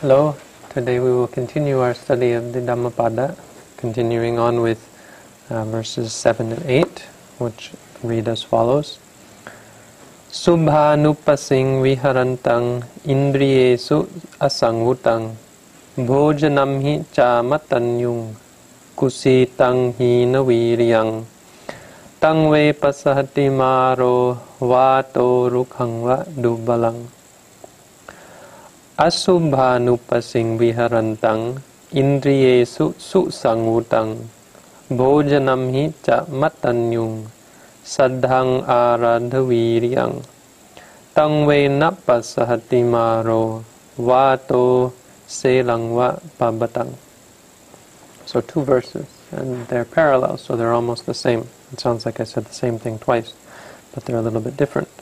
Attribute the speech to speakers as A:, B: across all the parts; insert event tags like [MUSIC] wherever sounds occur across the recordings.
A: Hello, today we will continue our study of the Dhammapada, continuing on with uh, verses 7 and 8, which read as follows. Subhanupasing viharantang indriyesu asangvutang bhojanam hi cha matanyung kusitang hi naviriyang tang ve pasahati maro vato rukhangva dubalang Asubhanupasing viharantang indriyesu susangvutang bhojanam hi cha matanyung saddhang aradhaviryang tang ve napasahati maro vato selangva pabatang. So two verses, and they're parallel, so they're almost the same. It sounds like I said the same thing twice, but they're a little bit different.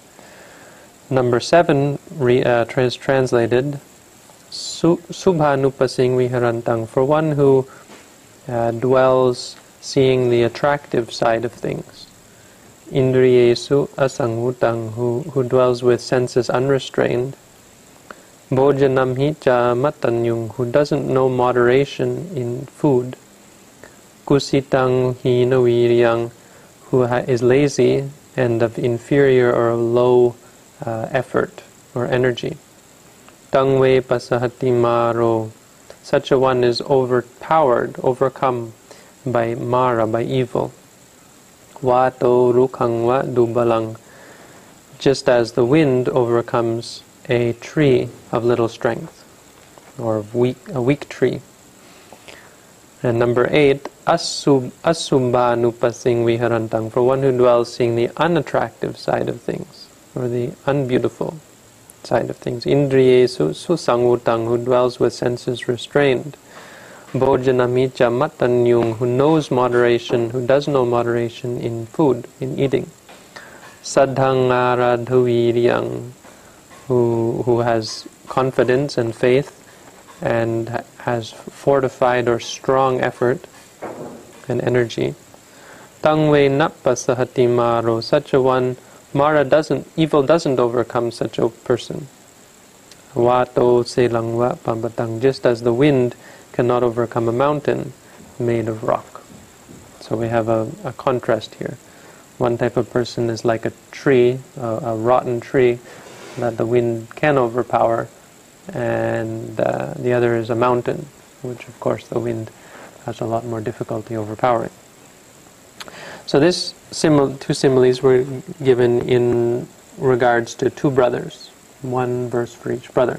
A: Number seven re, uh, is translated Subhanupasing viharantang, for one who uh, dwells seeing the attractive side of things. Indriyesu asangvutang, who, who dwells with senses unrestrained. Bhojanam cha matanyung, who doesn't know moderation in food. Kusitang hinaviryang, who is lazy and of inferior or low uh, effort or energy. Tangwe pasahati maro. Such a one is overpowered, overcome by mara, by evil. Vato rukhangwa dubalang. Just as the wind overcomes a tree of little strength, or weak, a weak tree. And number eight, asub, asubhanupasing viharantang, for one who dwells seeing the unattractive side of things, or the unbeautiful side of things. Indriyesu susangvutang, who dwells with senses restrained. Bhojanamicha matanyung, who knows moderation, who does know moderation in food, in eating. Sadhangaradhuviryang, who, who has confidence and faith and has fortified or strong effort and energy. Tangve nappasahati maro, such a one Mara doesn't, evil doesn't overcome such a person. Vato selangwa pambatang, just as the wind cannot overcome a mountain made of rock. So we have a, a contrast here. One type of person is like a tree, a, a rotten tree that the wind can overpower, and uh, the other is a mountain, which of course the wind has a lot more difficulty overpowering. So this two similes were given in regards to two brothers, one verse for each brother.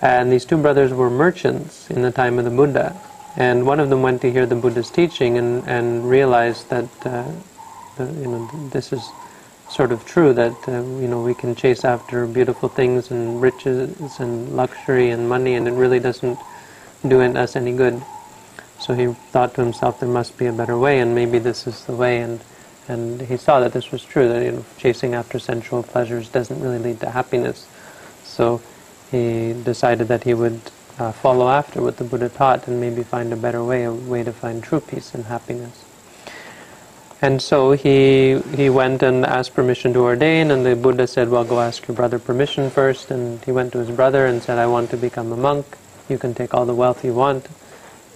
A: And these two brothers were merchants in the time of the Buddha. And one of them went to hear the Buddha's teaching and, and realized that uh, the, you know this is sort of true that uh, you know we can chase after beautiful things and riches and luxury and money and it really doesn't do us any good. So he thought to himself, there must be a better way, and maybe this is the way. And and he saw that this was true. That you know, chasing after sensual pleasures doesn't really lead to happiness. So he decided that he would uh, follow after what the Buddha taught, and maybe find a better way, a way to find true peace and happiness. And so he he went and asked permission to ordain, and the Buddha said, "Well, go ask your brother permission first. And he went to his brother and said, "I want to become a monk. You can take all the wealth you want."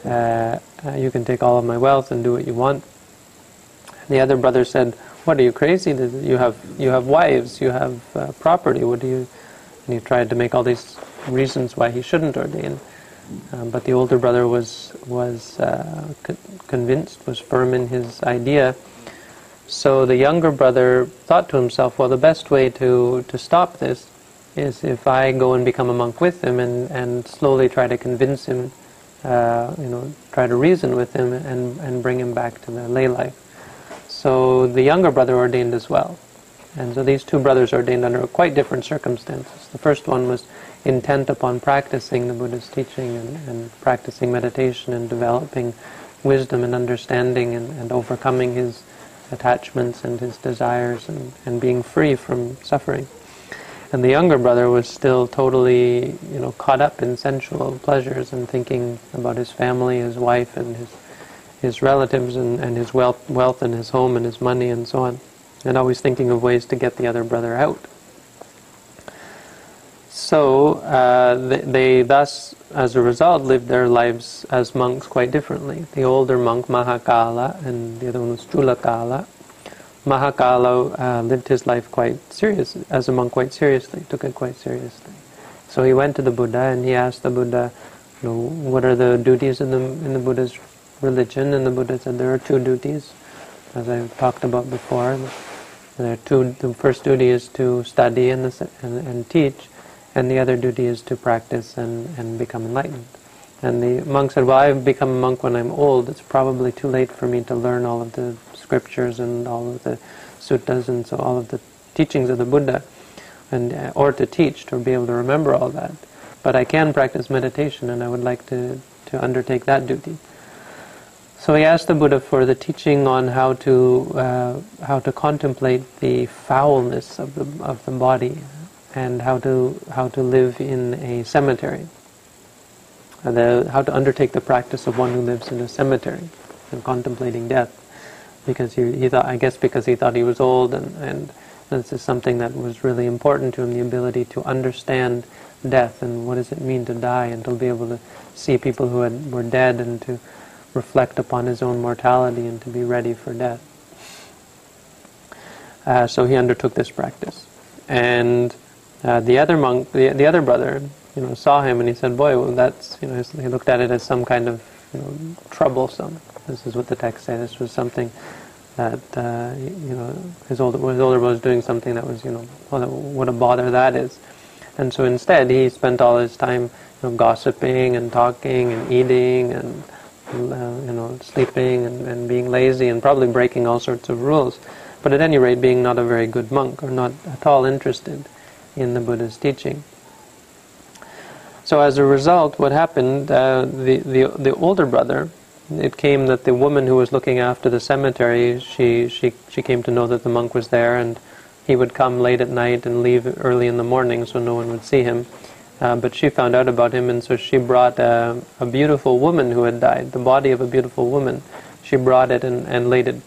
A: Uh, uh, you can take all of my wealth and do what you want. The other brother said, "What are you crazy? You have you have wives, you have uh, property. What do you?" And he tried to make all these reasons why he shouldn't ordain. Um, but the older brother was was uh, co- convinced, was firm in his idea. So the younger brother thought to himself, "Well, the best way to to stop this is if I go and become a monk with him and and slowly try to convince him." Uh, you know, try to reason with him and, and bring him back to the lay life. So the younger brother ordained as well. And so these two brothers ordained under quite different circumstances. The first one was intent upon practicing the Buddha's teaching and, and practicing meditation and developing wisdom and understanding and, and overcoming his attachments and his desires and, and being free from suffering. And the younger brother was still totally, you know, caught up in sensual pleasures and thinking about his family, his wife, and his his relatives, and, and his wealth, wealth, and his home, and his money, and so on, and always thinking of ways to get the other brother out. so uh, they, they, thus, as a result, lived their lives as monks quite differently. The older monk, Mahakala, and the other one was Chulakala. Mahakala uh, lived his life quite serious, as a monk quite seriously, took it quite seriously. So he went to the Buddha and he asked the Buddha, you know, what are the duties in the, in the Buddha's religion? And the Buddha said there are two duties, as I have talked about before. There are two, the first duty is to study and, the, and, and teach, and the other duty is to practice and, and become enlightened. And the monk said, well, I've become a monk when I'm old. It's probably too late for me to learn all of the scriptures and all of the suttas and so all of the teachings of the Buddha, and uh, or to teach, to be able to remember all that. But I can practice meditation, and I would like to, to undertake that duty. So he asked the Buddha for the teaching on how to uh, how to contemplate the foulness of the of the body, and how to how to live in a cemetery. Uh, the, how to undertake the practice of one who lives in a cemetery and contemplating death because he, he thought, I guess because he thought he was old, and, and this is something that was really important to him, the ability to understand death and what does it mean to die, and to be able to see people who had, were dead and to reflect upon his own mortality and to be ready for death. Uh, so he undertook this practice, and uh, the other monk, the, the other brother, you know, saw him and he said, "Boy, well, that's you know," he looked at it as some kind of you know, troublesome. This is what the text says. This was something that uh, you know his older his older brother was doing something that was you know what a bother that is. And so instead, he spent all his time you know, gossiping and talking and eating and uh, you know sleeping and, and being lazy and probably breaking all sorts of rules. But at any rate, being not a very good monk or not at all interested in the Buddha's teaching. So as a result, what happened? Uh, the, the the older brother it came that the woman who was looking after the cemetery, she, she, she came to know that the monk was there, and he would come late at night and leave early in the morning so no one would see him. Uh, but she found out about him, and so she brought a, a, beautiful woman who had died, the body of a beautiful woman. She brought it and, and laid it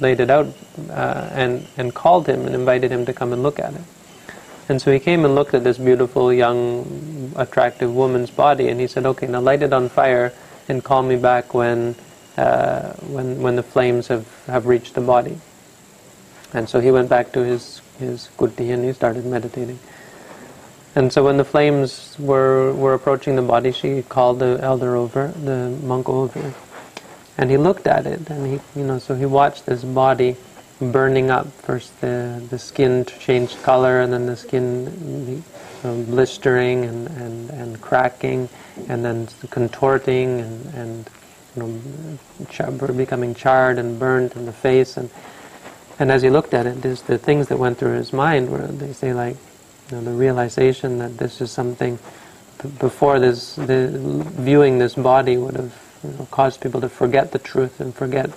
A: laid it out uh, and, and called him and invited him to come and look at it. And so he came and looked at this beautiful, young, attractive woman's body, and he said, Okay, now light it on fire and call me back when, uh, when, when the flames have, have reached the body. And so he went back to his, his kuti and he started meditating. And so when the flames were, were approaching the body, she called the elder over, the monk over. And he looked at it, and he, you know, so he watched this body burning up. First, the the skin changed color, and then the skin um, blistering and, and, and cracking, and then contorting and, and you know, becoming charred and burnt in the face. And, and as he looked at it, there's the things that went through his mind were, they say, like, you know, the realization that this is something, before this, the, viewing this body would have you know, caused people to forget the truth and forget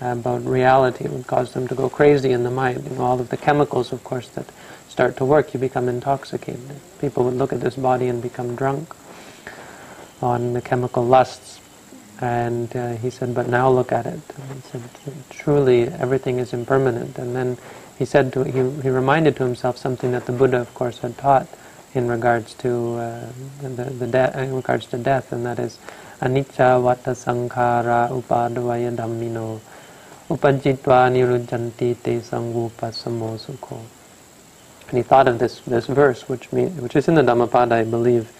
A: about reality. It would cause them to go crazy in the mind. You know, all of the chemicals, of course, that start to work, you become intoxicated. People would look at this body and become drunk on the chemical lusts. And uh, he said, but now look at it. And he said, truly, everything is impermanent. And then he said, to, he, he reminded to himself something that the Buddha, of course, had taught in regards to uh, the, the de- in regards to death, and that is anicca vata sankhara upadavaya dhammino upajitva nirujjanti te. And he thought of this, this verse, which mean, which is in the Dhammapada, I believe.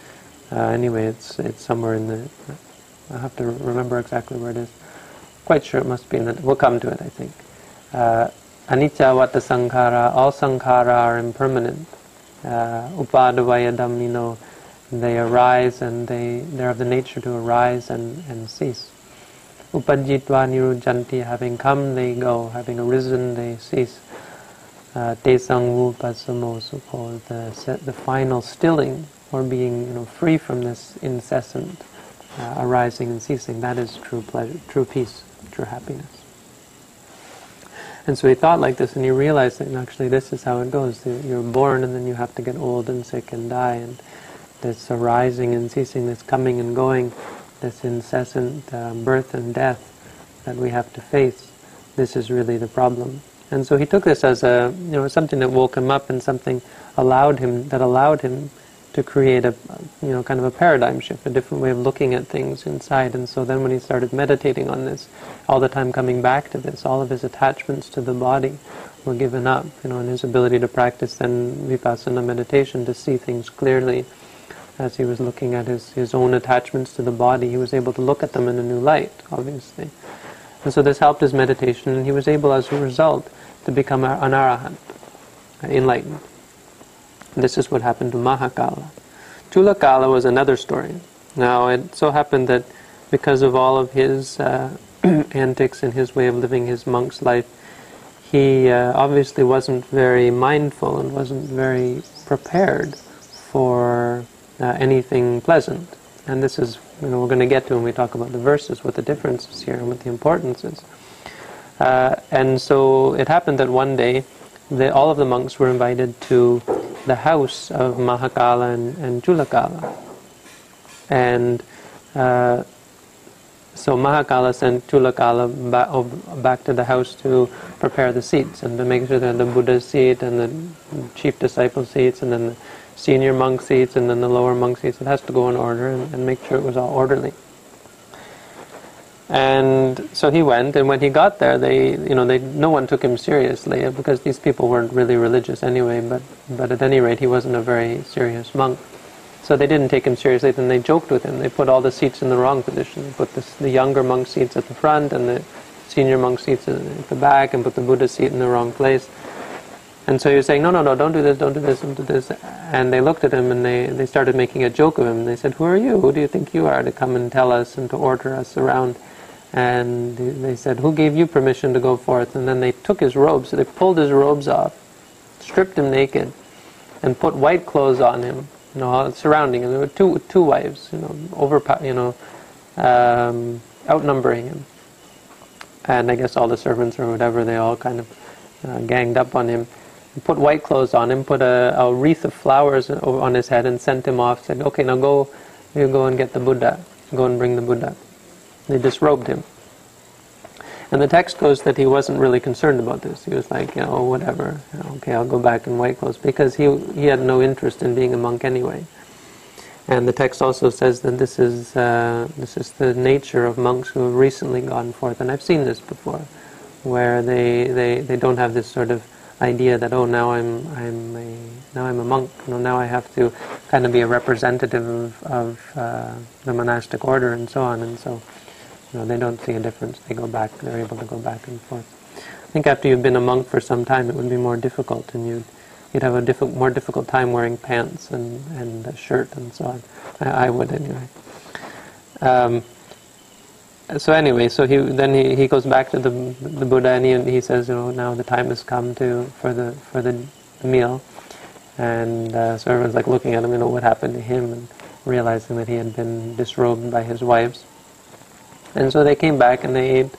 A: Uh, anyway, it's it's somewhere in the. I have to remember exactly where it is. Quite sure it must be in the. We'll come to it, I think. Uh, anicca vata sankhara. All sankhara are impermanent. Uh, upadavaya. They arise and they they're of the nature to arise and, and cease. Upajitva nirujjanti. Having come, they go. Having arisen, they cease. Uh, Pasamo, so called the, the final stilling or being you know, free from this incessant uh, arising and ceasing. That is true pleasure, true peace, true happiness. And so he thought like this, and he realized that actually this is how it goes. You're born, and then you have to get old and sick and die, and this arising and ceasing, this coming and going, this incessant uh, birth and death that we have to face. This is really the problem. And so he took this as a, you know, something that woke him up and something allowed him, that allowed him to create a you know kind of a paradigm shift, a different way of looking at things inside. And so then when he started meditating on this, all the time coming back to this, all of his attachments to the body were given up, you know, and his ability to practice then vipassana meditation to see things clearly as he was looking at his, his own attachments to the body, he was able to look at them in a new light, obviously. And so this helped his meditation, and he was able, as a result, to become an arahant, enlightened. This is what happened to Mahakala. Chulakala was another story. Now, it so happened that because of all of his uh, [CLEARS THROAT] antics and his way of living his monk's life, he uh, obviously wasn't very mindful and wasn't very prepared for uh, anything pleasant. And this is, you know, we're going to get to when we talk about the verses, what the difference is here and what the importance is. Uh, and so it happened that one day, the, all of the monks were invited to the house of Mahakala and, and Chulakala. And uh, so Mahakala sent Chulakala back, back to the house to prepare the seats and to make sure that the Buddha's seat and the chief disciple seats and then the senior monk seats and then the lower monk seats. It has to go in order and, and make sure it was all orderly. And so he went, and when he got there, they, you know, they, no one took him seriously uh, because these people weren't really religious anyway. But, but at any rate, he wasn't a very serious monk. So they didn't take him seriously. Then they joked with him. They put all the seats in the wrong position. They put the younger monk seats at the front and the senior monk seats at the back, and put the Buddha seat in the wrong place. And so he was saying, no, no, no, don't do this, don't do this, don't do this. And they looked at him and they, they started making a joke of him. They said, who are you? Who do you think you are to come and tell us and to order us around? And they said, who gave you permission to go forth? And then they took his robes. So they pulled his robes off, stripped him naked, and put white clothes on him, you know, surrounding him. There were two, two wives, you know, over, you know, um, outnumbering him. And I guess all the servants or whatever, they all kind of uh, ganged up on him put white clothes on him, put a, a, wreath of flowers on his head, and sent him off. Said, "Okay, now go, you go and get the Buddha. Go and bring the Buddha." They disrobed him. And the text goes that he wasn't really concerned about this. He was like, you know, whatever. Okay, I'll go back in white clothes because he he had no interest in being a monk anyway. And the text also says that this is uh, this is the nature of monks who have recently gone forth. And I've seen this before, where they, they, they don't have this sort of idea that oh now I'm I'm a now I'm a monk you know now I have to kind of be a representative of, of uh, the monastic order and so on. And so you know they don't see a difference. They go back they're able to go back and forth. I think after you've been a monk for some time it would be more difficult and you'd you'd have a diffi- more difficult time wearing pants and and a shirt and so on. I, I would anyway. Um, so anyway, so he then he, he goes back to the the Buddha and he, he says, you know, now the time has come to for the for the, the meal, and uh, so everyone's like looking at him, you know, what happened to him, and realizing that he had been disrobed by his wives, and so they came back and they ate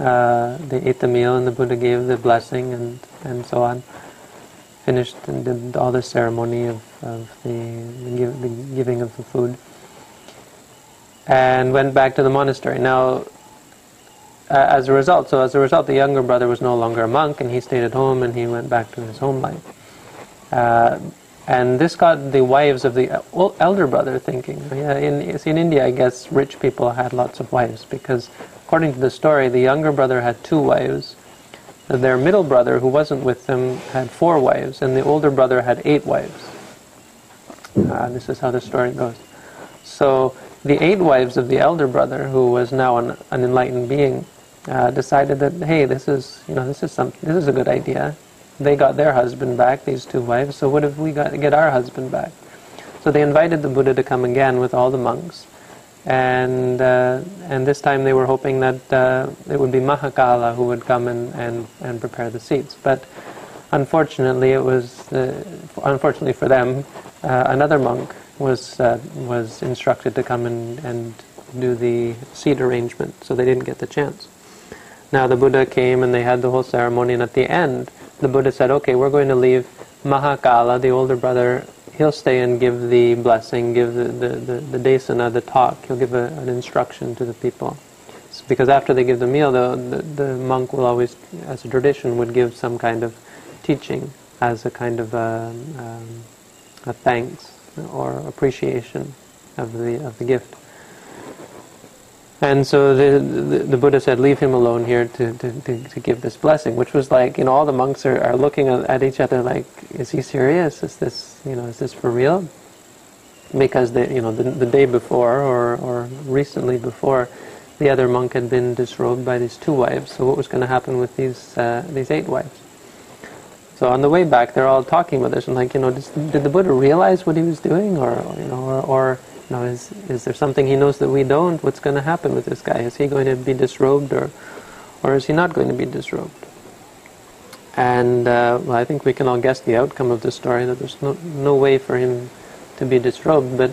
A: uh, they ate the meal and the Buddha gave the blessing and and so on, finished and did all the ceremony of, of the, the, give, the giving of the food and went back to the monastery. Now, uh, as a result, so as a result, the younger brother was no longer a monk, and he stayed at home, and he went back to his home life. Uh, and this got the wives of the elder brother thinking. In, in India, I guess rich people had lots of wives because, according to the story, the younger brother had two wives. Their middle brother, who wasn't with them, had four wives, and the older brother had eight wives. Uh, this is how the story goes. So the eight wives of the elder brother, who was now an, an enlightened being, uh, decided that hey, this is you know this is some this is a good idea. They got their husband back, these two wives. So what if we got get our husband back? So they invited the Buddha to come again with all the monks, and uh, and this time they were hoping that uh, it would be Mahakala who would come and, and, and prepare the seats. But unfortunately, it was uh, unfortunately for them uh, another monk was uh, was instructed to come and, and do the seat arrangement, so they didn't get the chance. Now the Buddha came and they had the whole ceremony, and at the end, the Buddha said, "Okay, we're going to leave Mahakala, the older brother. He'll stay and give the blessing, give the the, the, the desana, the talk. He'll give a, an instruction to the people." because after they give the meal, the, the, the monk will always, as a tradition, would give some kind of teaching as a kind of a, um, um, a thanks or appreciation of the of the gift. And so the, the, the, Buddha said, leave him alone here to, to, to, to, give this blessing, which was like, you know, all the monks are, are looking at each other like, is he serious? Is this, you know, is this for real? Because, the, you know, the, the day before or, or recently before, the other monk had been disrobed by these two wives. So what was going to happen with these, uh, these eight wives? So on the way back, they're all talking about this and like, you know, did, did the Buddha realize what he was doing or, you know, or, or now, is, is there something he knows that we don't? What's going to happen with this guy? Is he going to be disrobed or, or is he not going to be disrobed? And uh, well, I think we can all guess the outcome of the story, that there's no, no way for him to be disrobed. But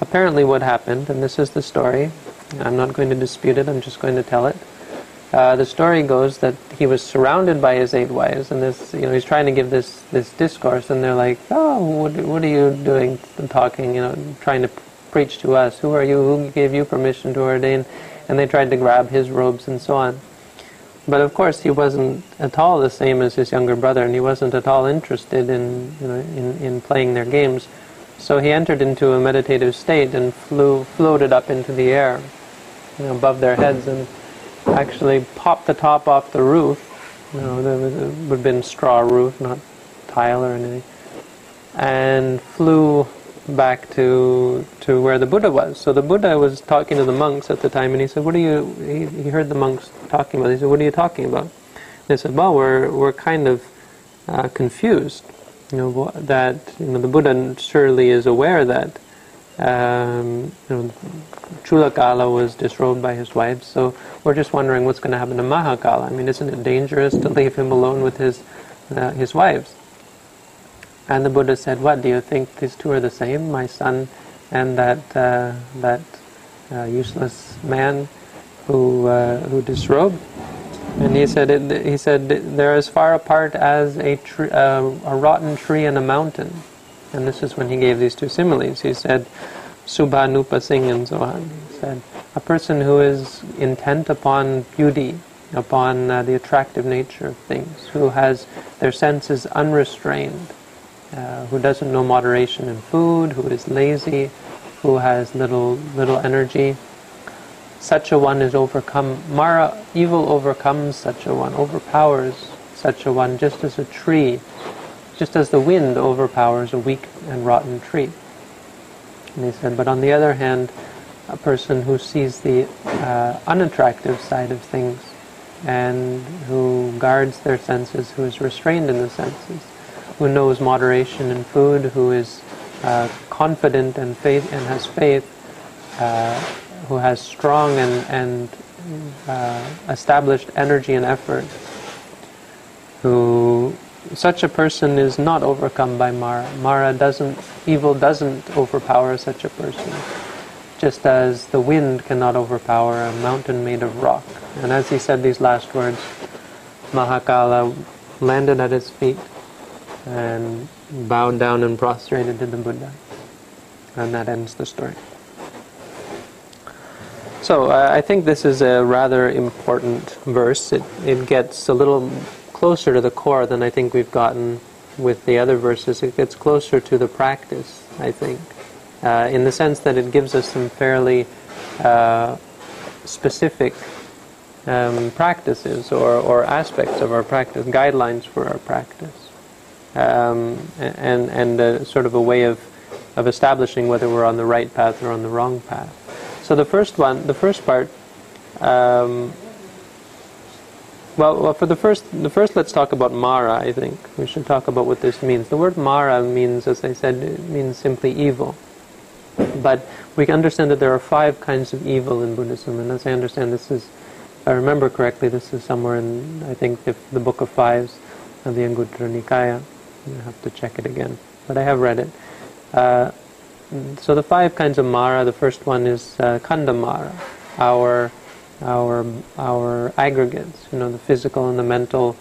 A: apparently what happened, and this is the story, I'm not going to dispute it, I'm just going to tell it. Uh, the story goes that he was surrounded by his eight wives, and this, you know, he's trying to give this, this discourse, and they're like, "Oh, what, what are you doing, talking? You know, trying to preach to us? Who are you? Who gave you permission to ordain? And they tried to grab his robes and so on. But of course, he wasn't at all the same as his younger brother, and he wasn't at all interested in, you know, in, in playing their games. So he entered into a meditative state and flew, floated up into the air you know, above their heads and actually popped the top off the roof. You know, there was, it would have been straw roof, not tile or anything, and flew back to to where the Buddha was. So the Buddha was talking to the monks at the time, and he said, "What are you?" He, he heard the monks talking about. He said, "What are you talking about?" they said, "Well, we're we're kind of uh, confused. You know that you know the Buddha surely is aware that." Um, you know, Chulakala was disrobed by his wives, so we're just wondering what's going to happen to Mahakala. I mean, isn't it dangerous to leave him alone with his uh, his wives? And the Buddha said, "What do you think? These two are the same, my son and that uh, that uh, useless man who uh, who disrobed." And he said, it, "He said they're as far apart as a tree, uh, a rotten tree and a mountain." And this is when he gave these two similes. He said, "Subha nupa sing" and so on. He said, "A person who is intent upon beauty." Upon uh, the attractive nature of things, who has their senses unrestrained, uh, who doesn't know moderation in food, who is lazy, who has little little energy. Such a one is overcome. Mara, evil overcomes such a one, overpowers such a one, just as a tree, just as the wind overpowers a weak and rotten tree. And he said, but on the other hand, a person who sees the uh, unattractive side of things and who guards their senses, who is restrained in the senses, who knows moderation in food, who is uh, confident and faith and has faith, uh, who has strong and, and uh, established energy and effort, who such a person is not overcome by Mara. Mara doesn't, evil doesn't overpower such a person, just as the wind cannot overpower a mountain made of rock. And as he said these last words, Mahakala landed at his feet and bowed down and prostrated to the Buddha. And that ends the story. So uh, I think this is a rather important verse. It, it gets a little closer to the core than I think we've gotten with the other verses. It gets closer to the practice, I think, uh, in the sense that it gives us some fairly uh, specific um, practices or, or aspects of our practice, guidelines for our practice um, and and a, sort of a way of of establishing whether we're on the right path or on the wrong path. So the first one, the first part. Um, well, well, for the first, the first, let's talk about Mara. I think we should talk about what this means. The word Mara means, as I said, it means simply evil. But we can understand that there are five kinds of evil in Buddhism, and as I understand, this is, if I remember correctly, this is somewhere in, I think, the, the Book of Fives of the Anguttara Nikaya. I have to check it again, but I have read it. Uh, so the five kinds of Mara. The first one is uh, Khandha Mara, our our our aggregates. You know, the physical and the mental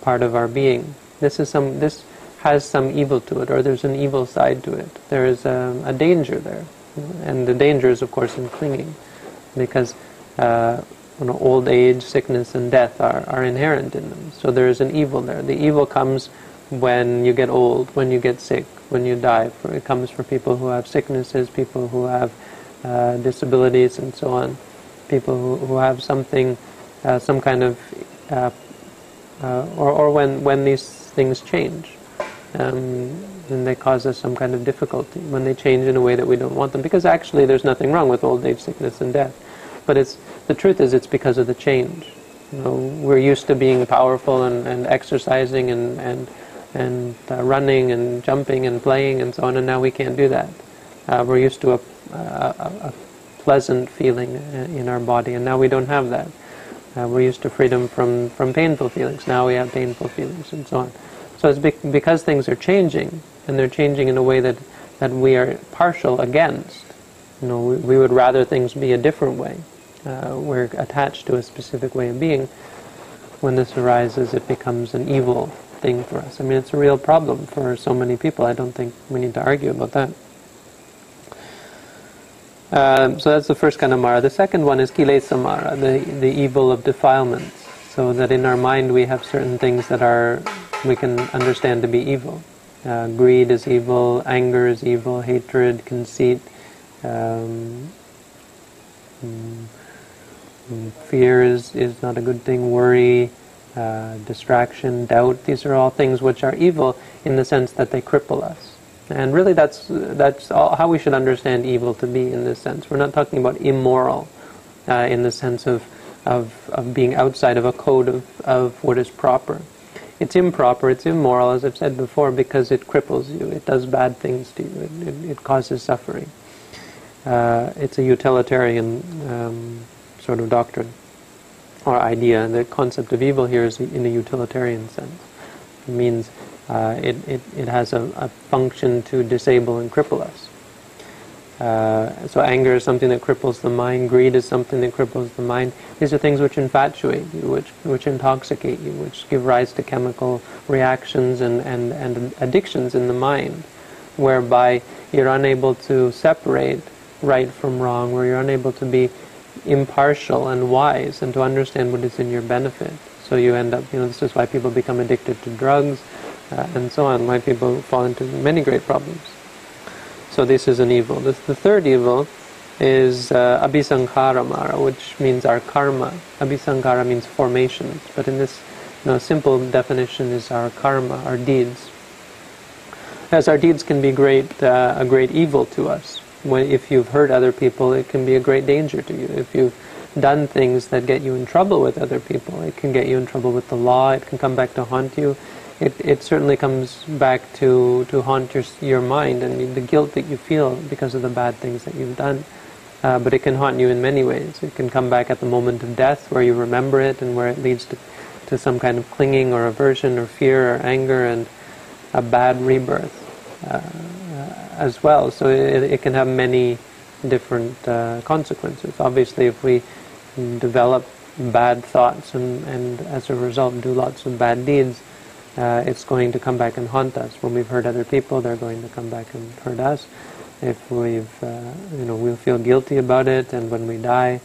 A: part of our being. This is some. This has some evil to it, or there's an evil side to it. There is a, a danger there, and the danger is, of course, in clinging, because. Uh, you know, old age, sickness, and death are, are inherent in them. So there is an evil there. The evil comes when you get old, when you get sick, when you die. It comes for people who have sicknesses, people who have uh, disabilities, and so on. People who, who have something, uh, some kind of, uh, uh, or, or when, when these things change. Um, and they cause us some kind of difficulty when they change in a way that we don't want them. Because actually, there's nothing wrong with old age, sickness, and death. But it's the truth is, it's because of the change. You know, we're used to being powerful and, and exercising and and and uh, running and jumping and playing and so on, and now we can't do that. Uh, we're used to a, a, a, pleasant feeling in our body, and now we don't have that. Uh, we're used to freedom from, from painful feelings. Now we have painful feelings, and so on. So it's be- because things are changing, and they're changing in a way that, that we are partial against. You know, we, we would rather things be a different way. Uh, we're attached to a specific way of being. When this arises, it becomes an evil thing for us. I mean, it's a real problem for so many people. I don't think we need to argue about that. Uh, so that's the first kind of mara. The second one is kilesa mara, the, the evil of defilements. So that in our mind we have certain things that are we can understand to be evil. Uh, greed is evil, anger is evil, hatred, conceit, um, mm, mm, fear is, is not a good thing, worry, uh, distraction, doubt. These are all things which are evil in the sense that they cripple us. And really, that's that's how we should understand evil to be in this sense. We're not talking about immoral uh, in the sense of, of of being outside of a code of, of what is proper. It's improper, it's immoral, as I've said before, because it cripples you. It does bad things to you. It, it, it causes suffering. Uh, it's a utilitarian um, sort of doctrine or idea. The concept of evil here is in a utilitarian sense. It means uh, it, it, it has a, a, function to disable and cripple us. Uh, so anger is something that cripples the mind. Greed is something that cripples the mind. These are things which infatuate you, which, which intoxicate you, which give rise to chemical reactions and, and, and addictions in the mind, whereby you're unable to separate right from wrong, where you're unable to be impartial and wise and to understand what is in your benefit. So you end up, you know, this is why people become addicted to drugs uh, and so on, why people fall into many great problems. So this is an evil. the third evil is uh, abhisankhara mara, which means our karma. Abhisankhara means formations, but in this you know, simple definition is our karma, our deeds. As our deeds can be great, uh, a great evil to us when, if you've hurt other people, it can be a great danger to you. If you've done things that get you in trouble with other people, it can get you in trouble with the law. It can come back to haunt you. It, it certainly comes back to, to haunt your, your mind and the guilt that you feel because of the bad things that you've done. Uh, but it can haunt you in many ways. It can come back at the moment of death where you remember it and where it leads to, to some kind of clinging or aversion or fear or anger and a bad rebirth. Uh, as well. So it, it can have many different uh, consequences. Obviously, if we develop bad thoughts and, and as a result do lots of bad deeds, uh, it's going to come back and haunt us. When we've hurt other people, they're going to come back and hurt us. If we've, uh, you know, we'll feel guilty about it, and when we die,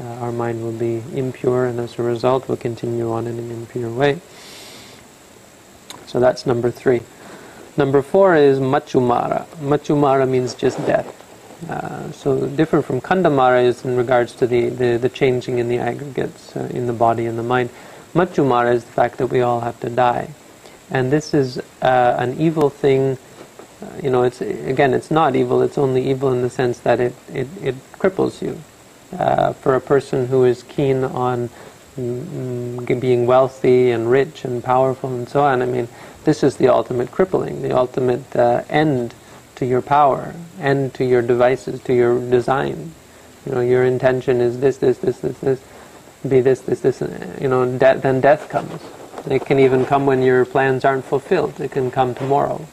A: uh, our mind will be impure, and as a result, we'll continue on in an impure way. So that's number three. Number four is Machumara. Machumara means just death. Uh, so different from Kandamara is in regards to the, the, the changing in the aggregates uh, in the body and the mind. Machumara is the fact that we all have to die. And this is uh, an evil thing. Uh, you know, it's again, it's not evil. It's only evil in the sense that it, it, it cripples you. Uh, for a person who is keen on mm, being wealthy and rich and powerful and so on, I mean, this is the ultimate crippling, the ultimate uh, end to your power, end to your devices, to your design. You know, your intention is this, this, this, this, this, be this, this, this, you know, de- then death comes. It can even come when your plans aren't fulfilled. It can come tomorrow.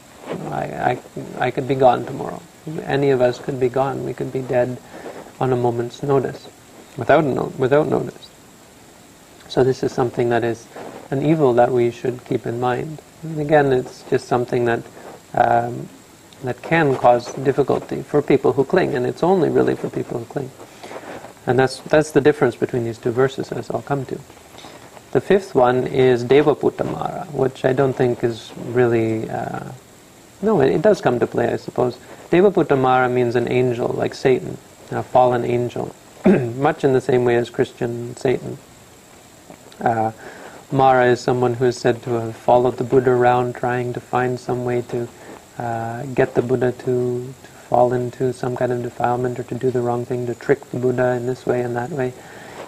A: I, I, I could be gone tomorrow. Any of us could be gone. We could be dead on a moment's notice, without, no- without notice. So this is something that is an evil that we should keep in mind. And again, it's just something that um, that can cause difficulty for people who cling, and it's only really for people who cling. And that's that's the difference between these two verses, as I'll come to. The fifth one is Devaputta Mara, which I don't think is really uh, no, it, it, does come to play, I suppose. Devaputta Mara means an angel, like Satan, a fallen angel, [CLEARS THROAT] much in the same way as Christian Satan. Uh, Mara is someone who is said to have followed the Buddha around, trying to find some way to uh, get the Buddha to, to fall into some kind of defilement or to do the wrong thing, to trick the Buddha in this way and that way.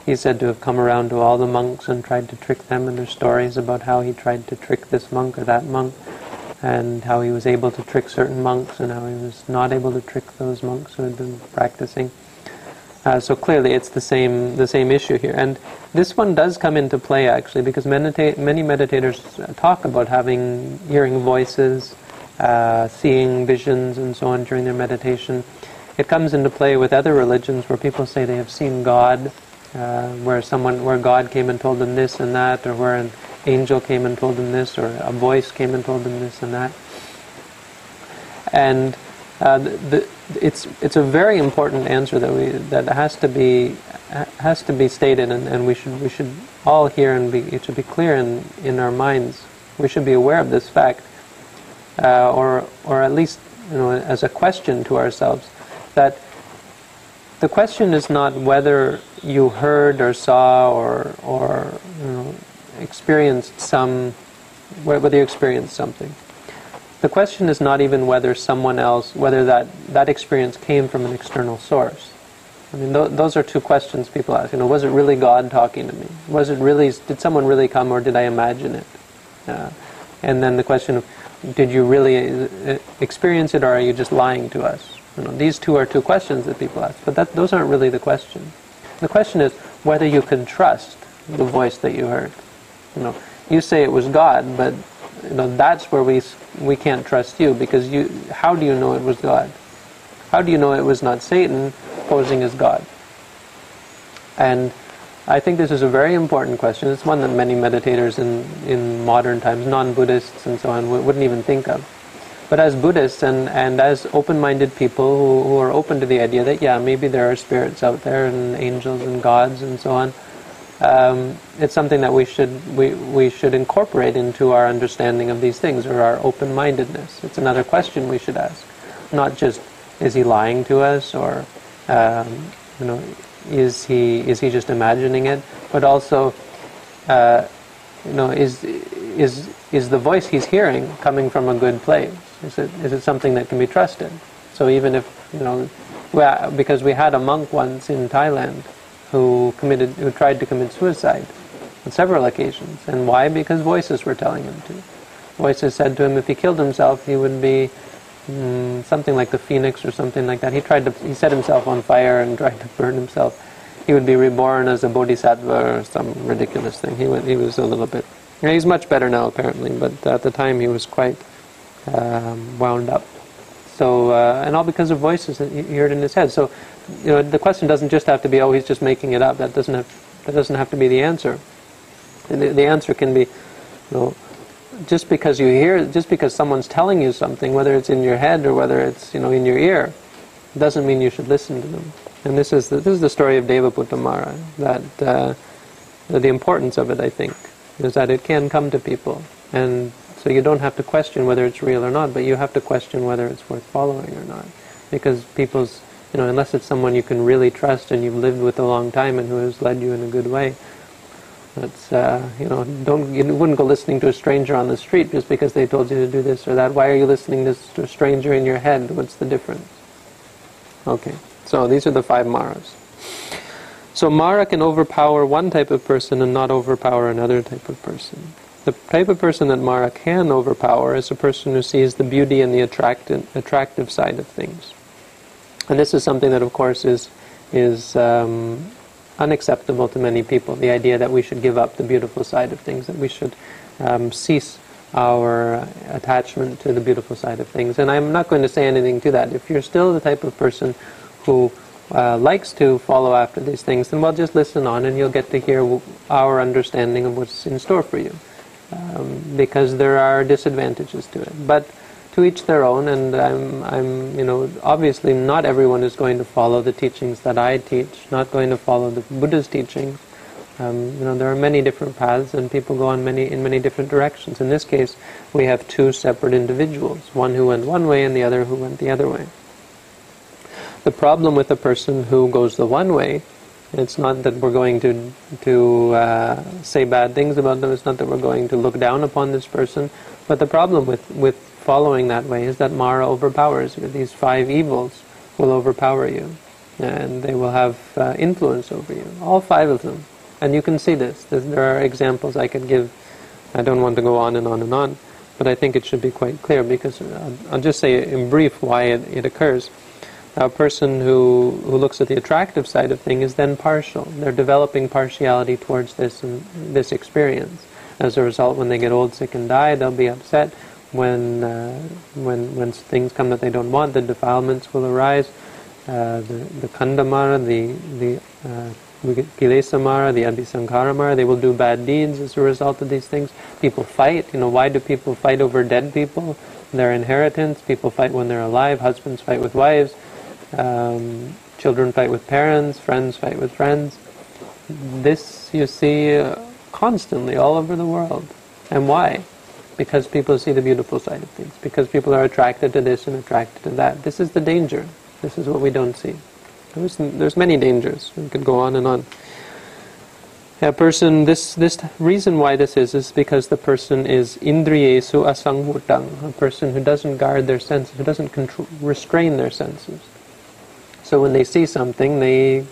A: He's said to have come around to all the monks and tried to trick them, and there's stories about how he tried to trick this monk or that monk, and how he was able to trick certain monks, and how he was not able to trick those monks who had been practicing. Uh, so clearly, it's the same the same issue here, and this one does come into play actually because many meditators talk about having hearing voices, uh, seeing visions and so on during their meditation. It comes into play with other religions where people say they have seen God, uh, where someone, where God came and told them this and that, or where an angel came and told them this, or a voice came and told them this and that. And uh, the, it's it's a very important answer that we that has to be has to be stated, and, and we should we should all hear and be it should be clear in in our minds. We should be aware of this fact uh, or or at least you know as a question to ourselves that the question is not whether you heard or saw or or you know, experienced some whether you experienced something. The question is not even whether someone else whether that that experience came from an external source. I mean, th- those are two questions people ask. You know, was it really God talking to me? Was it really? Did someone really come, or did I imagine it? Uh, and then the question of did you really uh, experience it or are you just lying to us? You know, these two are two questions that people ask, but that, those aren't really the question. The question is whether you can trust the voice that you heard. You know, you say it was God, but you know that's where we we can't trust you because you. How do you know it was God? How do you know it was not Satan posing as God? And I think this is a very important question. It's one that many meditators in, in modern times, non-Buddhists and so on, wouldn't even think of. But as Buddhists and, and as open-minded people who, who are open to the idea that, yeah, maybe there are spirits out there and angels and gods and so on, um, it's something that we should, we, we should incorporate into our understanding of these things or our open-mindedness. It's another question we should ask. Not just, is he lying to us or, um, you know, is he is he just imagining it? But also, uh, you know, is is is the voice he's hearing coming from a good place? Is it is it something that can be trusted? So even if you know, well, because we had a monk once in Thailand who committed who tried to commit suicide on several occasions, and why? Because voices were telling him to. Voices said to him if he killed himself, he would be mm, something like the phoenix or something like that. He tried to he set himself on fire and [LAUGHS] tried to burn himself. He would be reborn as a bodhisattva or some ridiculous thing. He went, he was a little bit. he's much better now apparently, but at the time he was quite um, wound up. So uh, and all because of voices that he heard in his head. So you know the question doesn't just have to be oh he's just making it up. That doesn't have that doesn't have to be the answer. The, the answer can be you know just because you hear, just because someone's telling you something, whether it's in your head or whether it's you know in your ear, doesn't mean you should listen to them. And this is the, this is the story of Devaputta Mara. That uh, the importance of it, I think, is that it can come to people, and so you don't have to question whether it's real or not, but you have to question whether it's worth following or not, because people's you know unless it's someone you can really trust and you've lived with a long time and who has led you in a good way that's uh, you know, don't you wouldn't go listening to a stranger on the street just because they told you to do this or that. Why are you listening to a stranger in your head? What's the difference? Okay, so these are the five maras. So Mara can overpower one type of person and not overpower another type of person. The type of person that Mara can overpower is a person who sees the beauty and the attractive, attractive side of things. And this is something that, of course, is is um, unacceptable to many people. The idea that we should give up the beautiful side of things, that we should um, cease our attachment to the beautiful side of things. And I'm not going to say anything to that. If you're still the type of person who uh, likes to follow after these things, then well, just listen on and you'll get to hear our understanding of what's in store for you. Um, because there are disadvantages to it. But to each their own, and I'm, I'm, you know, obviously not everyone is going to follow the teachings that I teach, not going to follow the Buddha's teachings. Um, you know, there are many different paths, and people go on many in many different directions. In this case, we have two separate individuals: one who went one way, and the other who went the other way. The problem with a person who goes the one way, it's not that we're going to to uh, say bad things about them. It's not that we're going to look down upon this person. But the problem with with following that way is that Mara overpowers you. These five evils will overpower you, and they will have uh, influence over you. All five of them. And you can see this. There are examples I could give. I don't want to go on and on and on, but I think it should be quite clear because I'll just say in brief why it, it occurs. A person who, who looks at the attractive side of things is then partial. They're developing partiality towards this this experience. As a result, when they get old, sick, and die, they'll be upset. When uh, when when things come that they don't want, the defilements will arise. Uh, the the khandhamara, the the uh, Kilesamara, the Abhisankaramara, they will do bad deeds as a result of these things. People fight. You know, why do people fight over dead people? Their inheritance. People fight when they're alive. Husbands fight with wives. Um, children fight with parents. Friends fight with friends. This you see uh, constantly all over the world. And why? Because people see the beautiful side of things. Because people are attracted to this and attracted to that. This is the danger. This is what we don't see. There's, there's many dangers. We could go on and on. A person, this, this reason why this is, is because the person is indriyesu asangvutang, a person who doesn't guard their senses, who doesn't control, restrain their senses. So when they see something, they, you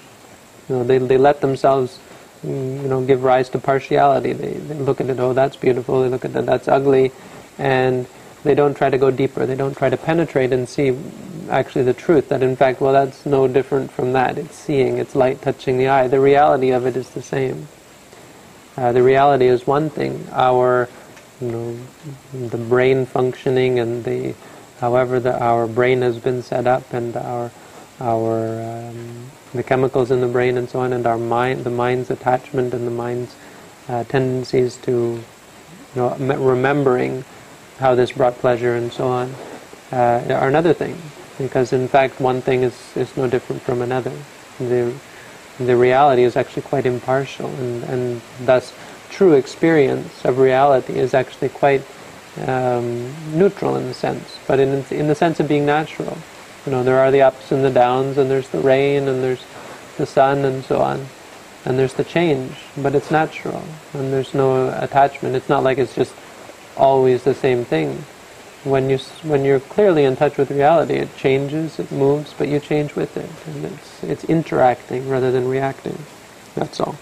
A: know, they, they let themselves, you know, give rise to partiality. They, they look at it, oh, that's beautiful. They look at that, that's ugly, and they don't try to go deeper. They don't try to penetrate and see actually the truth. That in fact, well, that's no different from that. It's seeing, it's light touching the eye. The reality of it is the same. Uh, the reality is one thing. Our, you know, the brain functioning and the, however, the, our brain has been set up and our, our, um, the chemicals in the brain and so on, and our mind, the mind's attachment and the mind's uh, tendencies to, you know, remembering how this brought pleasure and so on, uh, are another thing because in fact one thing is, is no different from another. The, the reality is actually quite impartial and, and thus true experience of reality is actually quite um, neutral in the sense, but in, in the sense of being natural. You know, there are the ups and the downs and there's the rain and there's the sun and so on. And there's the change, but it's natural and there's no attachment. It's not like it's just always the same thing when you when you're clearly in touch with reality, it changes, it moves, but you change with it, and it's it's interacting rather than reacting. That's all.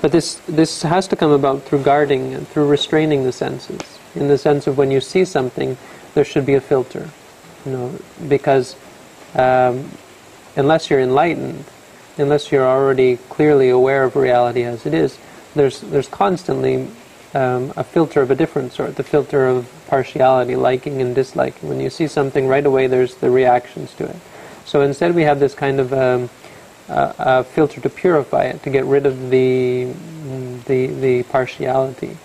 A: But this this has to come about through guarding and through restraining the senses. In the sense of when you see something, there should be a filter, you know, because um, unless you're enlightened, unless you're already clearly aware of reality as it is, there's there's constantly um, a filter of a different sort, the filter of partiality, liking and disliking. When you see something right away, there's the reactions to it. So instead, we have this kind of um, a, a filter to purify it, to get rid of the the the partiality,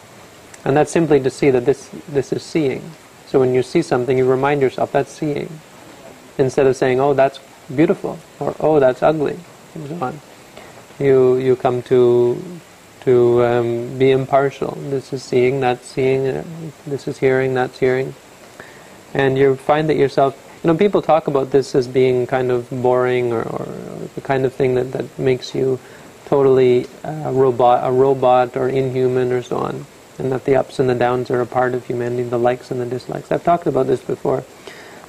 A: and that's simply to see that this this is seeing. So when you see something, you remind yourself that's seeing, instead of saying, "Oh, that's beautiful," or "Oh, that's ugly," and so on. You you come to to um, be impartial. This is seeing, that's seeing, uh, this is hearing, that's hearing. And you find that yourself, you know, people talk about this as being kind of boring or, or the kind of thing that, that makes you totally uh, robot, a robot or inhuman or so on. And that the ups and the downs are a part of humanity, the likes and the dislikes. I've talked about this before.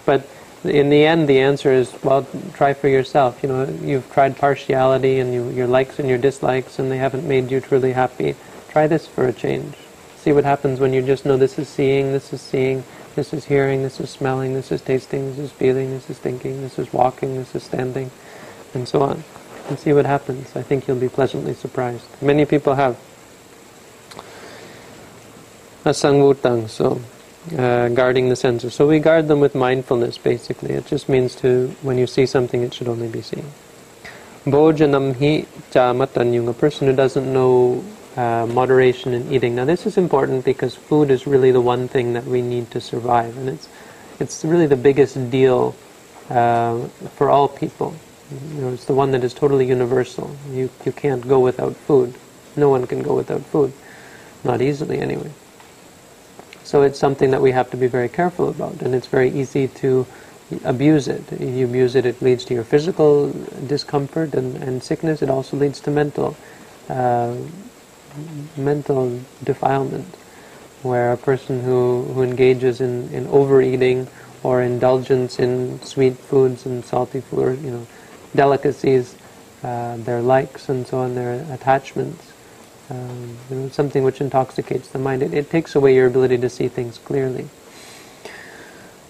A: But in the end, the answer is, well, try for yourself. You know, you've tried partiality and you, your likes and your dislikes, and they haven't made you truly happy. Try this for a change. See what happens when you just know this is seeing, this is seeing, this is hearing, this is smelling, this is tasting, this is feeling, this is thinking, this is walking, this is standing, and so on. And see what happens. I think you'll be pleasantly surprised. Many people have. Asangvutang, so uh, guarding the senses. So we guard them with mindfulness, basically. It just means to, when you see something, it should only be seen. Bhojanam hi chamatanyung, a person who doesn't know uh, moderation in eating. Now this is important because food is really the one thing that we need to survive, and it's it's really the biggest deal uh, for all people. You know, it's the one that is totally universal. You, you can't go without food. No one can go without food. Not easily, anyway. So it's something that we have to be very careful about, and it's very easy to abuse it. If you abuse it, it leads to your physical discomfort and, and sickness. It also leads to mental, uh, mental defilement, where a person who, who engages in, in overeating or indulgence in sweet foods and salty food, you know, delicacies, uh, their likes and so on, their attachments, um, you know, something which intoxicates the mind. It, it takes away your ability to see things clearly.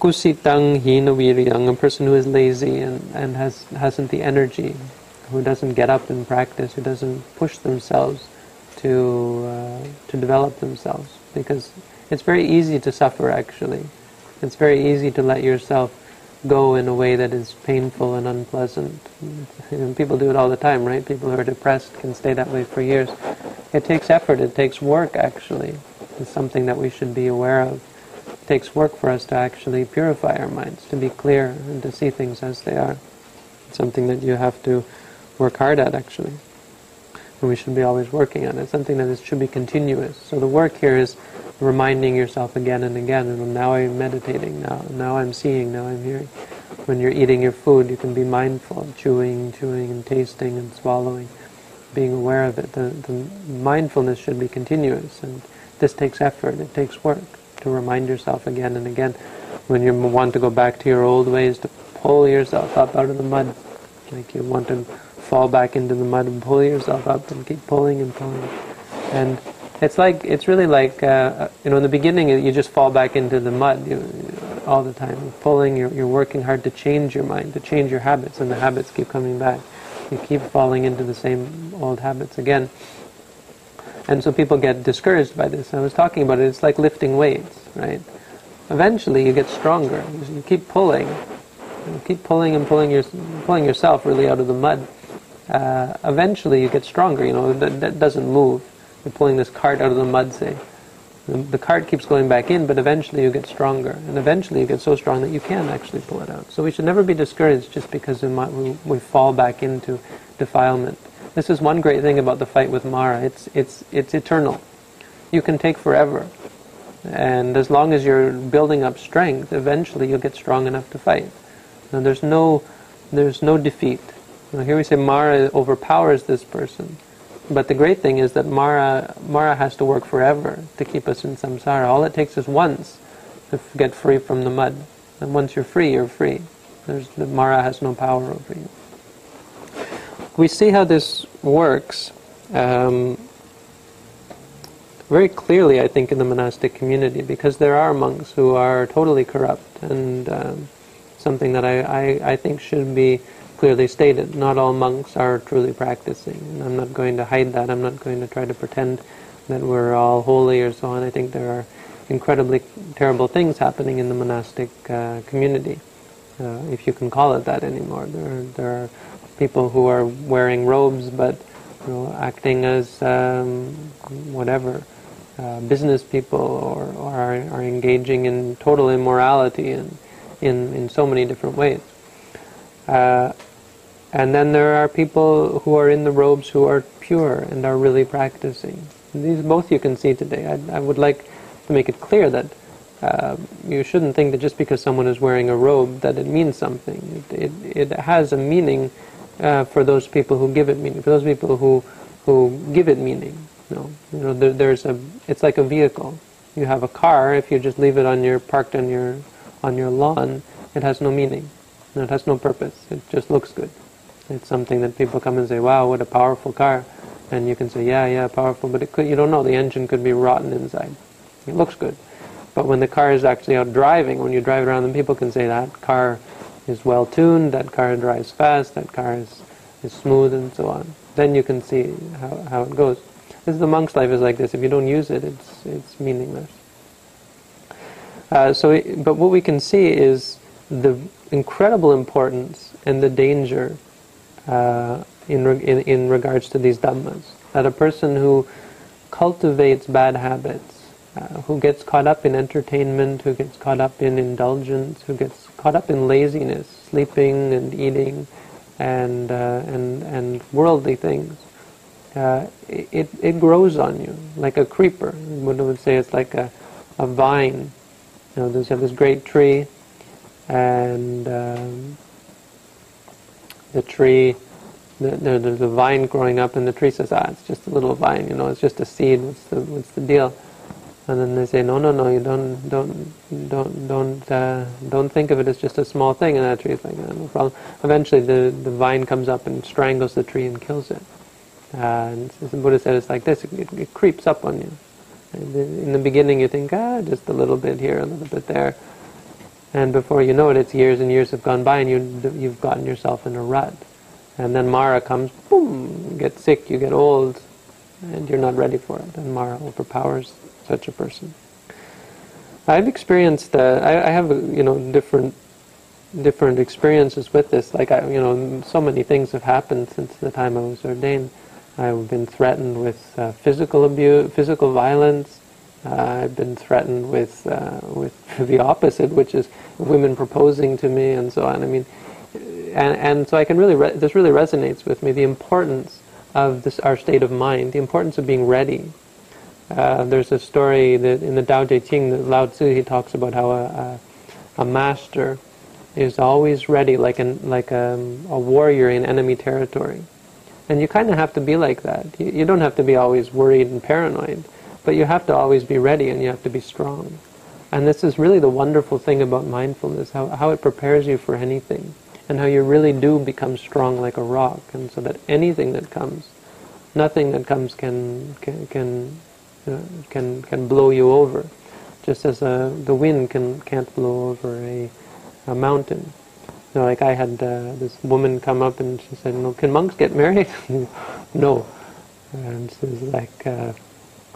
A: Kusitang hinaviriyang, a person who is lazy and, and has, hasn't the energy, who doesn't get up and practice, who doesn't push themselves to, uh, to develop themselves. Because it's very easy to suffer actually. It's very easy to let yourself go in a way that is painful and unpleasant. And people do it all the time, right? People who are depressed can stay that way for years. It takes effort, it takes work actually. It's something that we should be aware of. It takes work for us to actually purify our minds, to be clear and to see things as they are. It's something that you have to work hard at actually. And we should be always working on it. Something that is, should be continuous. So the work here is reminding yourself again and again, and now I'm meditating, now, now I'm seeing, now I'm hearing. When you're eating your food, you can be mindful of chewing, chewing, and tasting and swallowing, being aware of it. The, the mindfulness should be continuous, and this takes effort, it takes work to remind yourself again and again. When you want to go back to your old ways, to pull yourself up out of the mud, like you want to fall back into the mud and pull yourself up and keep pulling and pulling. And it's like it's really like uh, you know in the beginning you just fall back into the mud you, all the time. You're pulling, you're, you're working hard to change your mind, to change your habits, and the habits keep coming back. You keep falling into the same old habits again. And so people get discouraged by this. I was talking about it. It's like lifting weights, right? Eventually, you get stronger. You keep pulling, you keep pulling and pulling your, pulling yourself really out of the mud. Uh, eventually, you get stronger. You know that, that doesn't move you're pulling this cart out of the mud, say. The, the cart keeps going back in, but eventually you get stronger. And eventually you get so strong that you can actually pull it out. So we should never be discouraged just because we, might, we, we fall back into defilement. This is one great thing about the fight with Mara. It's, it's, it's eternal. You can take forever. And as long as you're building up strength, eventually you'll get strong enough to fight. Now there's no, there's no defeat. Here we say Mara overpowers this person. But the great thing is that Mara, Mara has to work forever to keep us in samsara. All it takes is once to get free from the mud. And once you're free, you're free. There's, the Mara has no power over you. We see how this works um, very clearly, I think, in the monastic community, because there are monks who are totally corrupt, and um, something that I, I, I think should be clearly stated. Not all monks are truly practicing. And I'm not going to hide that. I'm not going to try to pretend that we're all holy or so on. I think there are incredibly terrible things happening in the monastic uh, community, uh, if you can call it that anymore. There are, there are people who are wearing robes but you know, acting as um, whatever. Uh, business people or, or are, are, engaging in total immorality in, in, in so many different ways. Uh, and then there are people who are in the robes who are pure and are really practicing. These both you can see today. I, I would like to make it clear that uh, you shouldn't think that just because someone is wearing a robe that it means something. It, it, it has a meaning uh, for those people who give it meaning, for those people who, who give it meaning. No, you know, there, there's a, it's like a vehicle. You have a car, if you just leave it on your, parked on your, on your lawn, it has no meaning. It has no purpose. It just looks good. It's something that people come and say, wow, what a powerful car. And you can say, yeah, yeah, powerful, but could, you don't know, the engine could be rotten inside. It looks good. But when the car is actually out driving, when you drive around, then people can say that car is well tuned, that car drives fast, that car is, is smooth, and so on. Then you can see how, how it goes. This is the monk's life is like this. If you don't use it, it's, it's meaningless. Uh, so, but what we can see is the incredible importance and the danger uh, in, in, in regards to these dhammas. That a person who cultivates bad habits, uh, who gets caught up in entertainment, who gets caught up in indulgence, who gets caught up in laziness, sleeping and eating, and uh, and and worldly things, uh, it it grows on you like a creeper. Buddha would say it's like a a vine. You know, there's this great tree, and um, the tree, the, the, a vine growing up, and the tree says, "Ah, it's just a little vine. You know, it's just a seed. What's the what's the deal?" And then they say, "No, no, no. You don't don't don't don't uh, don't think of it as just a small thing." And that tree is like, "No problem." Eventually, the the vine comes up and strangles the tree and kills it. Uh, and the Buddha said, "It's like this. It, it creeps up on you." In the beginning, you think, "Ah, just a little bit here, a little bit there." And before you know it, it's years and years have gone by, and you, you've gotten yourself in a rut. And then Mara comes, boom, you get sick, you get old, and you're not ready for it. And Mara overpowers such a person. I've experienced, uh, I, I, have, you know, different different experiences with this. Like, I, you know, so many things have happened since the time I was ordained. I've been threatened with uh, physical abuse, physical violence, uh, I've been threatened with uh, with [LAUGHS] the opposite, which is women proposing to me and so on. I mean, and, and so I can really re- this really resonates with me the importance of this our state of mind, the importance of being ready. Uh, there's a story that in the Tao Te Ching, that Lao Tzu he talks about how a, a, a master is always ready, like an like a, a warrior in enemy territory, and you kind of have to be like that. You, you don't have to be always worried and paranoid but you have to always be ready and you have to be strong. And this is really the wonderful thing about mindfulness, how, how it prepares you for anything. And how you really do become strong like a rock. And so that anything that comes, nothing that comes can, can, can, uh, can, can blow you over. Just as a, the wind can, can't blow over a, a mountain. You know, like I had uh, this woman come up and she said, "No, can monks get married?" [LAUGHS] no, and she was like, uh,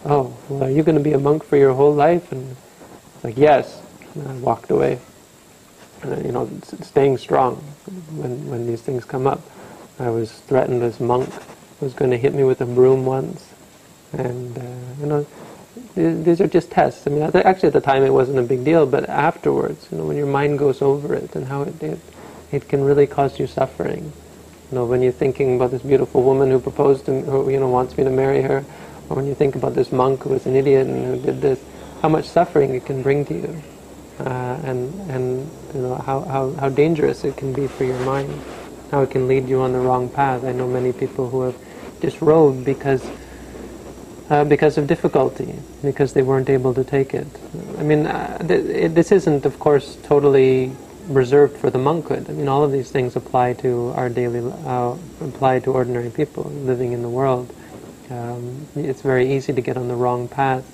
A: oh, well, are you going to be a monk for your whole life? And it's like, yes. And I walked away. And, you know, staying strong when, when these things come up. I was threatened this monk was going to hit me with a broom once. And, uh, you know, these are just tests. I mean, actually at the time it wasn't a big deal, but afterwards, you know, when your mind goes over it and how it, it, it can really cause you suffering. You know, when you're thinking about this beautiful woman who proposed to, me, who, you know, wants me to marry her, or when you think about this monk who was an idiot and who did this, how much suffering it can bring to you, uh, and and you know how, how, how dangerous it can be for your mind, how it can lead you on the wrong path. I know many people who have disrobed because uh, because of difficulty, because they weren't able to take it. I mean, uh, th- it, this isn't, of course, totally reserved for the monkhood. I mean, all of these things apply to our daily, uh, apply to ordinary people living in the world. Um, it's very easy to get on the wrong path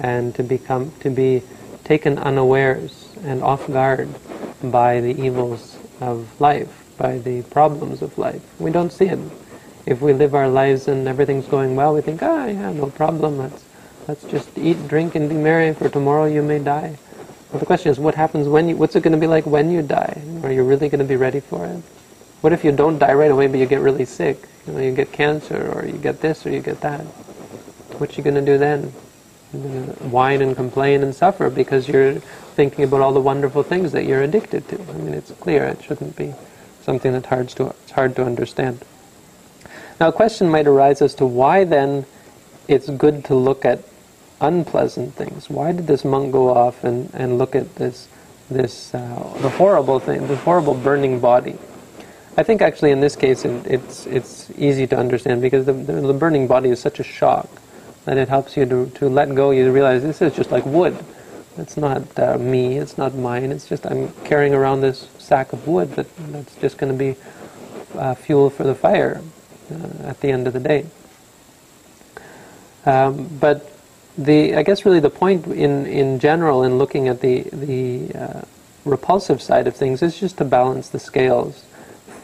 A: and to become to be taken unawares and off guard by the evils of life, by the problems of life. We don't see it. If we live our lives and everything's going well, we think, ah, yeah, no problem. Let's let's just eat, drink, and be merry. For tomorrow you may die. But the question is, what happens when you? What's it going to be like when you die? Are you really going to be ready for it? What if you don't die right away, but you get really sick? You know, you get cancer, or you get this, or you get that. What are you going to do then? You're going to whine and complain and suffer because you're thinking about all the wonderful things that you're addicted to. I mean, it's clear it shouldn't be something that's hard to it's hard to understand. Now, a question might arise as to why then it's good to look at unpleasant things. Why did this monk go off and, and look at this this uh, the horrible thing, the horrible burning body? I think actually in this case it, it's it's easy to understand because the, the, burning body is such a shock that it helps you to, to let go. You realize this is just like wood. It's not uh, me. It's not mine. It's just I'm carrying around this sack of wood that, that's just going to be uh, fuel for the fire uh, at the end of the day. Um, but the I guess really the point in in general in looking at the the uh, repulsive side of things is just to balance the scales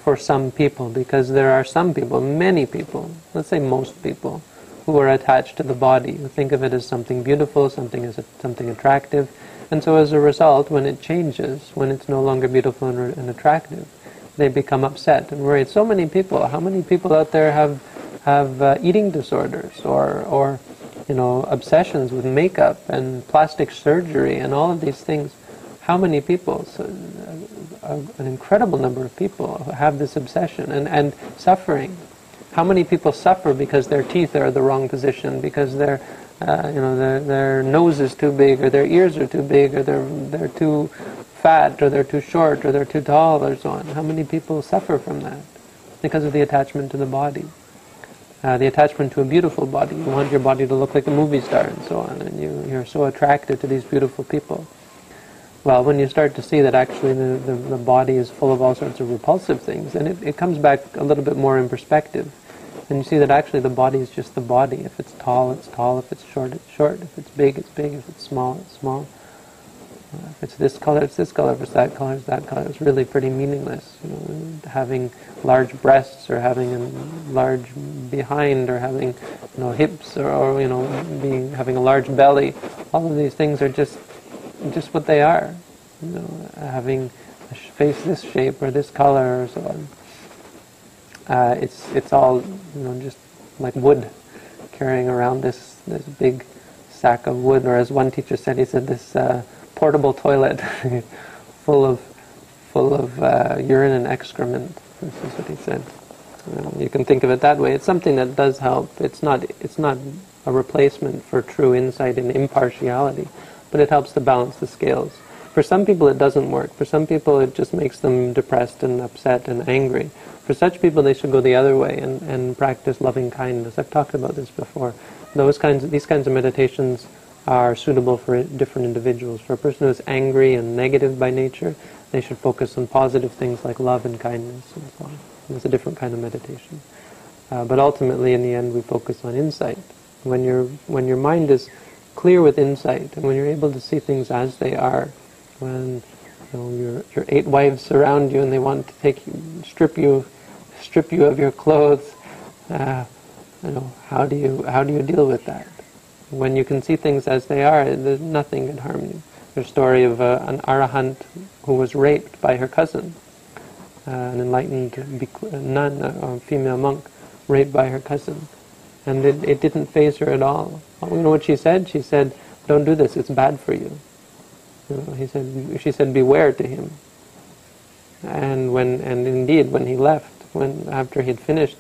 A: for some people because there are some people, many people, let's say most people, who are attached to the body, who think of it as something beautiful, something as a, something attractive, and so as a result, when it changes, when it's no longer beautiful and, and attractive, they become upset and worried. So many people, how many people out there have have uh, eating disorders or or you know obsessions with makeup and plastic surgery and all of these things? How many people? So, a, an incredible number of people who have this obsession and, and suffering. How many people suffer because their teeth are the wrong position, because their, uh, you know, their, their nose is too big, or their ears are too big, or they're, they're too fat, or they're too short, or they're too tall, or so on. How many people suffer from that? Because of the attachment to the body. Uh, the attachment to a beautiful body. You want your body to look like a movie star and so on, and you, you're so attracted to these beautiful people. Well, when you start to see that actually the, the, the body is full of all sorts of repulsive things, then it, it comes back a little bit more in perspective. And you see that actually the body is just the body. If it's tall, it's tall. If it's short, it's short. If it's big, it's big. If it's small, it's small. If it's this color, it's this color. If it's that color, it's that color. It's really pretty meaningless. You know, having large breasts or having a large behind or having you know hips or, or you know being having a large belly. All of these things are just just what they are. You know, having a face this shape or this color or so on. Uh, it's it's all you know just like wood, carrying around this this big sack of wood, or as one teacher said, he said this uh, portable toilet [LAUGHS] full of full of uh, urine and excrement. This is what he said. Um, you can think of it that way. It's something that does help. It's not it's not a replacement for true insight and impartiality but it helps to balance the scales. For some people it doesn't work. For some people it just makes them depressed and upset and angry. For such people they should go the other way and, and practice loving kindness. I've talked about this before. Those kinds these kinds of meditations are suitable for different individuals. For a person who is angry and negative by nature, they should focus on positive things like love and kindness and so on. It's a different kind of meditation. Uh, but ultimately, in the end, we focus on insight. When your when your mind is clear with insight, and when you're able to see things as they are, when you know, your, your eight wives surround you and they want to take you, strip you, strip you of your clothes, uh, you know, how do you how do you deal with that? When you can see things as they are, nothing can harm you. A story of uh, an arahant who was raped by her cousin, uh, an enlightened nun, a female monk, raped by her cousin and it, it didn't faze her at all. You know what she said? She said, "Don't do this. It's bad for you." you know, he said, she said, "Beware to him." And when and indeed, when he left, when after he had finished,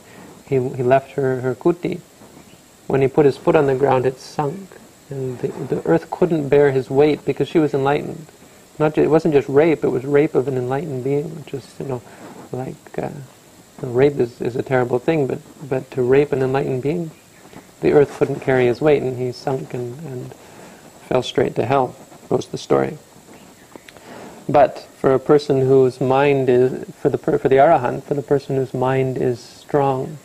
A: he he left her her kuti. When he put his foot on the ground, it sunk, and the, the earth couldn't bear his weight because she was enlightened. Not just, it wasn't just rape; it was rape of an enlightened being, is you know, like. Uh, rape is, is a terrible thing, but, but to rape an enlightened being, the earth couldn't carry his weight, and he sunk and, and fell straight to hell, goes the story. But for a person whose mind is, for the, for the arahant, for the person whose mind is strong,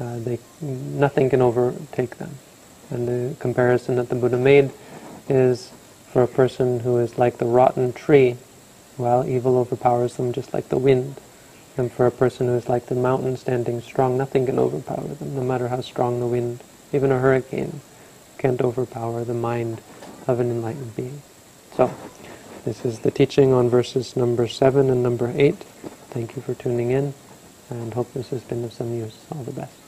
A: uh, they, nothing can overtake them. And the comparison that the Buddha made is for a person who is like the rotten tree, while evil overpowers them just like the wind. And for a person who is like the mountain standing strong, nothing can overpower them, no matter how strong the wind. Even a hurricane can't overpower the mind of an enlightened being. So, this is the teaching on verses number 7 and number 8. Thank you for tuning in, and hope this has been of some use. All the best.